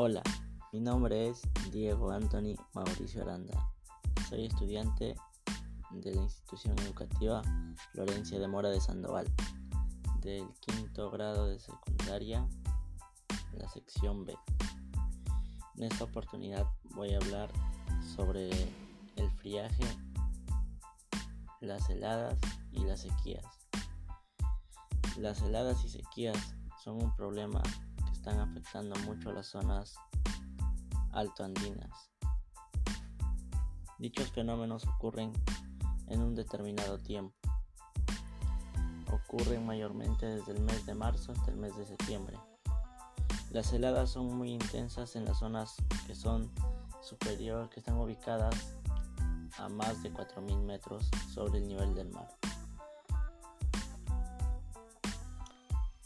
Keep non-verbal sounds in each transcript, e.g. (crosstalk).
Hola, mi nombre es Diego Anthony Mauricio Aranda. Soy estudiante de la institución educativa Florencia de Mora de Sandoval, del quinto grado de secundaria, la sección B. En esta oportunidad voy a hablar sobre el friaje, las heladas y las sequías. Las heladas y sequías son un problema están afectando mucho las zonas altoandinas. Dichos fenómenos ocurren en un determinado tiempo. Ocurren mayormente desde el mes de marzo hasta el mes de septiembre. Las heladas son muy intensas en las zonas que son superior, que están ubicadas a más de 4.000 metros sobre el nivel del mar.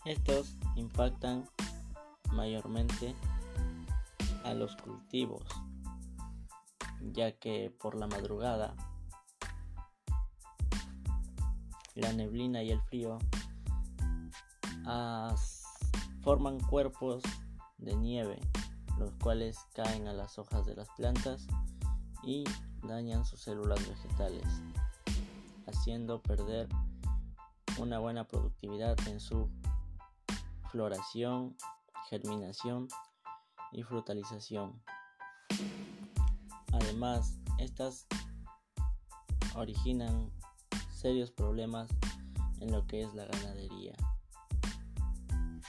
Estos impactan mayormente a los cultivos, ya que por la madrugada la neblina y el frío forman cuerpos de nieve, los cuales caen a las hojas de las plantas y dañan sus células vegetales, haciendo perder una buena productividad en su floración, germinación y frutalización. Además, estas originan serios problemas en lo que es la ganadería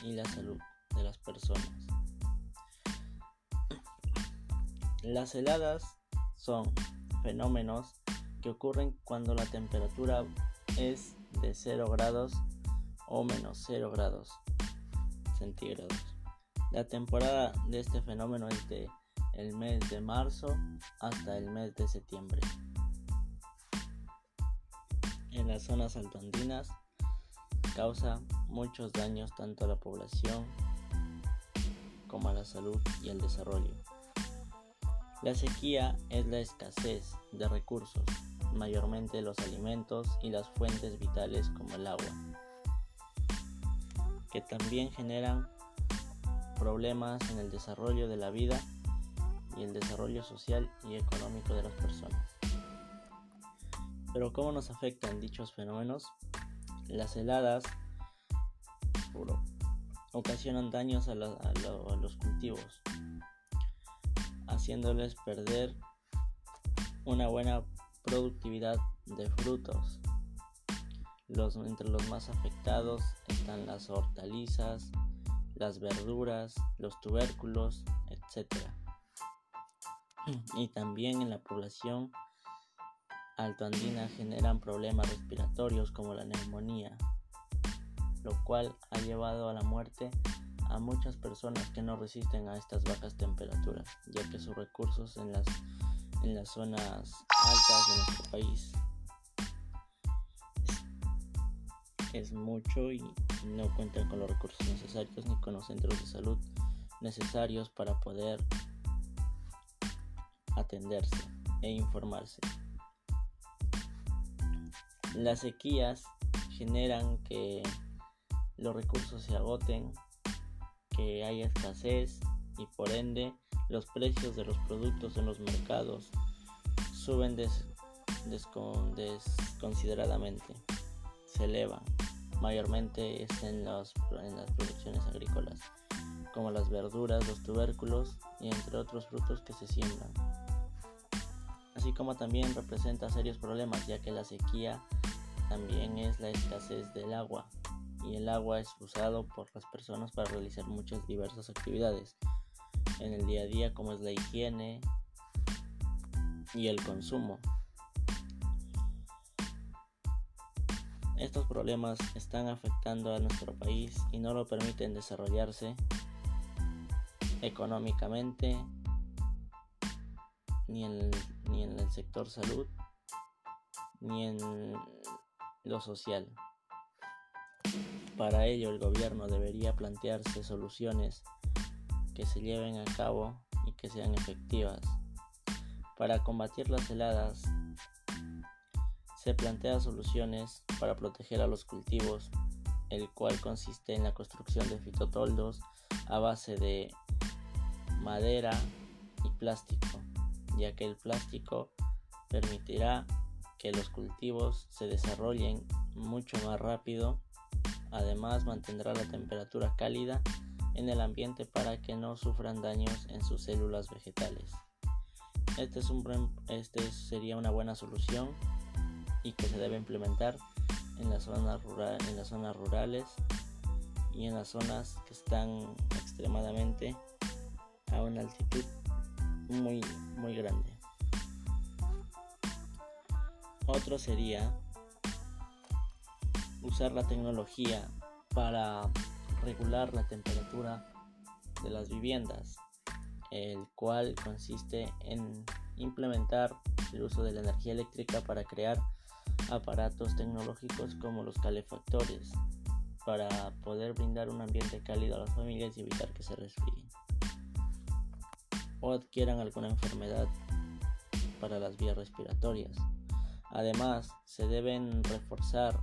y la salud de las personas. Las heladas son fenómenos que ocurren cuando la temperatura es de 0 grados o menos 0 grados centígrados. La temporada de este fenómeno es de el mes de marzo hasta el mes de septiembre. En las zonas altoandinas causa muchos daños tanto a la población como a la salud y el desarrollo. La sequía es la escasez de recursos, mayormente los alimentos y las fuentes vitales como el agua que también generan problemas en el desarrollo de la vida y el desarrollo social y económico de las personas. Pero ¿cómo nos afectan dichos fenómenos? Las heladas ocasionan daños a, los cultivos, haciéndoles perder una buena productividad de frutos entre los más afectados están las hortalizas, las verduras, los tubérculos, etc. (clears throat) Y también en la población altoandina generan problemas respiratorios como la neumonía, lo cual ha llevado a la muerte a muchas personas que no resisten a estas bajas temperaturas, ya que sus recursos en las, en las zonas altas de nuestro país es mucho y no cuentan con los recursos necesarios ni con los centros de salud necesarios para poder atenderse e informarse. Las sequías generan que los recursos se agoten, que haya escasez y por ende los precios de los productos en los mercados suben desconsideradamente, se elevan mayormente es en, las producciones agrícolas, como las verduras, los tubérculos y entre otros frutos que se siembran. Así como también representa serios problemas ya que la sequía también es la escasez del agua y el agua es usado por las personas para realizar muchas diversas actividades en el día a día como es la higiene y el consumo. Estos problemas están afectando a nuestro país y no lo permiten desarrollarse económicamente ni en, ni en el sector salud ni en lo social. Para ello el gobierno debería plantearse soluciones que se lleven a cabo y que sean efectivas. Para combatir las heladas se plantea soluciones para proteger a los cultivos, el cual consiste en la construcción de fitotoldos a base de madera y plástico, ya que el plástico permitirá que los cultivos se desarrollen mucho más rápido. Además mantendrá la temperatura cálida en el ambiente para que no sufran daños en sus células vegetales. Este, este sería una buena solución y que se debe implementar en las zonas, en las zonas rurales y en las zonas que están extremadamente a una altitud muy, muy grande. Otro sería usar la tecnología para regular la temperatura de las viviendas, el cual consiste en implementar el uso de la energía eléctrica para crear aparatos tecnológicos como los calefactores, para poder brindar un ambiente cálido a las familias y evitar que se resfríen o adquieran alguna enfermedad para las vías respiratorias. Además, se deben reforzar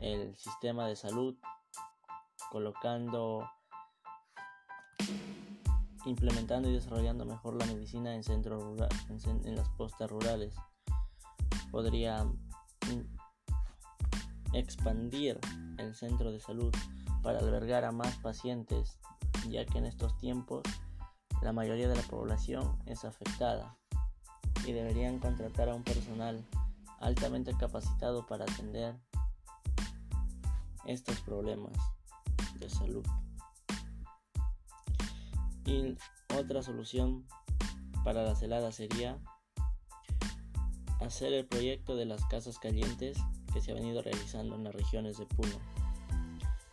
el sistema de salud colocando, implementando y desarrollando mejor la medicina en centros en, las postas rurales. Podría expandir el centro de salud para albergar a más pacientes, ya que en estos tiempos la mayoría de la población es afectada y deberían contratar a un personal altamente capacitado para atender estos problemas de salud. Y otra solución para las heladas sería hacer el proyecto de las casas calientes que se ha venido realizando en las regiones de Puno.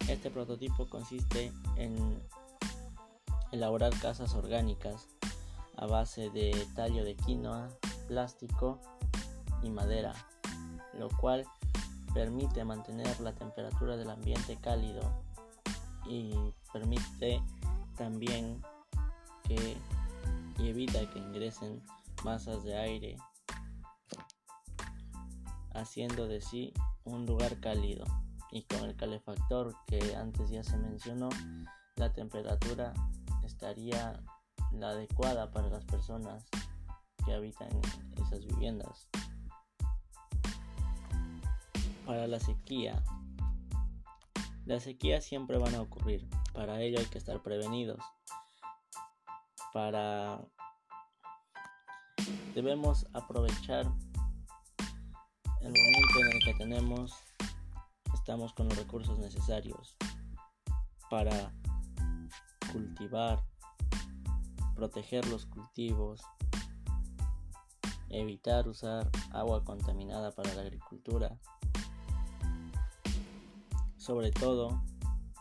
Este prototipo consiste en elaborar casas orgánicas a base de tallo de quinoa, plástico y madera, lo cual permite mantener la temperatura del ambiente cálido y permite también que y evita que ingresen masas de aire haciendo de sí un lugar cálido y con el calefactor que antes ya se mencionó la temperatura estaría la adecuada para las personas que habitan esas viviendas para la sequía. Las sequías siempre van a ocurrir, para ello hay que estar prevenidos. Para debemos aprovechar el momento en el que tenemos estamos con los recursos necesarios para cultivar, proteger los cultivos, evitar usar agua contaminada para la agricultura, sobre todo,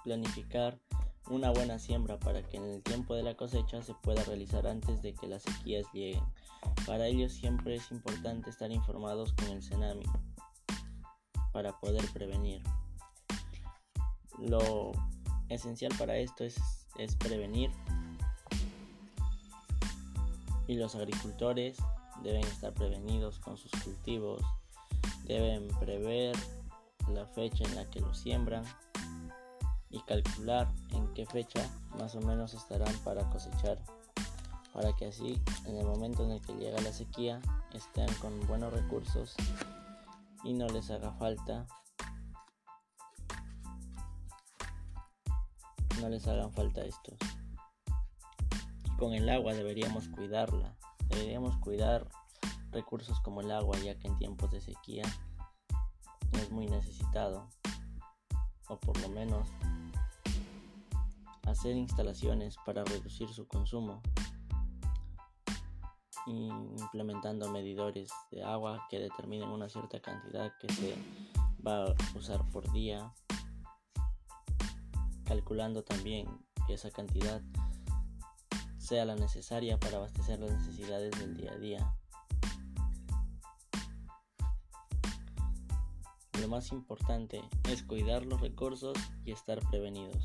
planificar una buena siembra para que en el tiempo de la cosecha se pueda realizar antes de que las sequías lleguen. Para ello siempre es importante estar informados con el Senami para poder prevenir. Lo esencial para esto es, es prevenir y los agricultores deben estar prevenidos con sus cultivos, deben prever la fecha en la que lo siembran y calcular en qué fecha más o menos estarán para cosechar para que así en el momento en el que llega la sequía estén con buenos recursos y no les haga falta no les hagan falta estos. Con el agua deberíamos cuidarla deberíamos cuidar recursos como el agua ya que en tiempos de sequía es muy necesitado, o por lo menos hacer instalaciones para reducir su consumo, implementando medidores de agua que determinen una cierta cantidad que se va a usar por día, calculando también que esa cantidad sea la necesaria para abastecer las necesidades del día a día. lo más importante es cuidar los recursos y estar prevenidos.